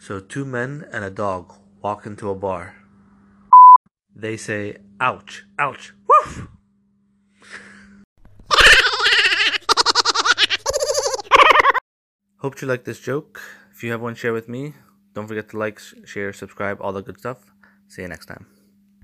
So two men and a dog walk into a bar. They say, ouch, ouch, woof! Hope you like this joke. If you have one, share with me. Don't forget to like, share, subscribe, all the good stuff. See you next time.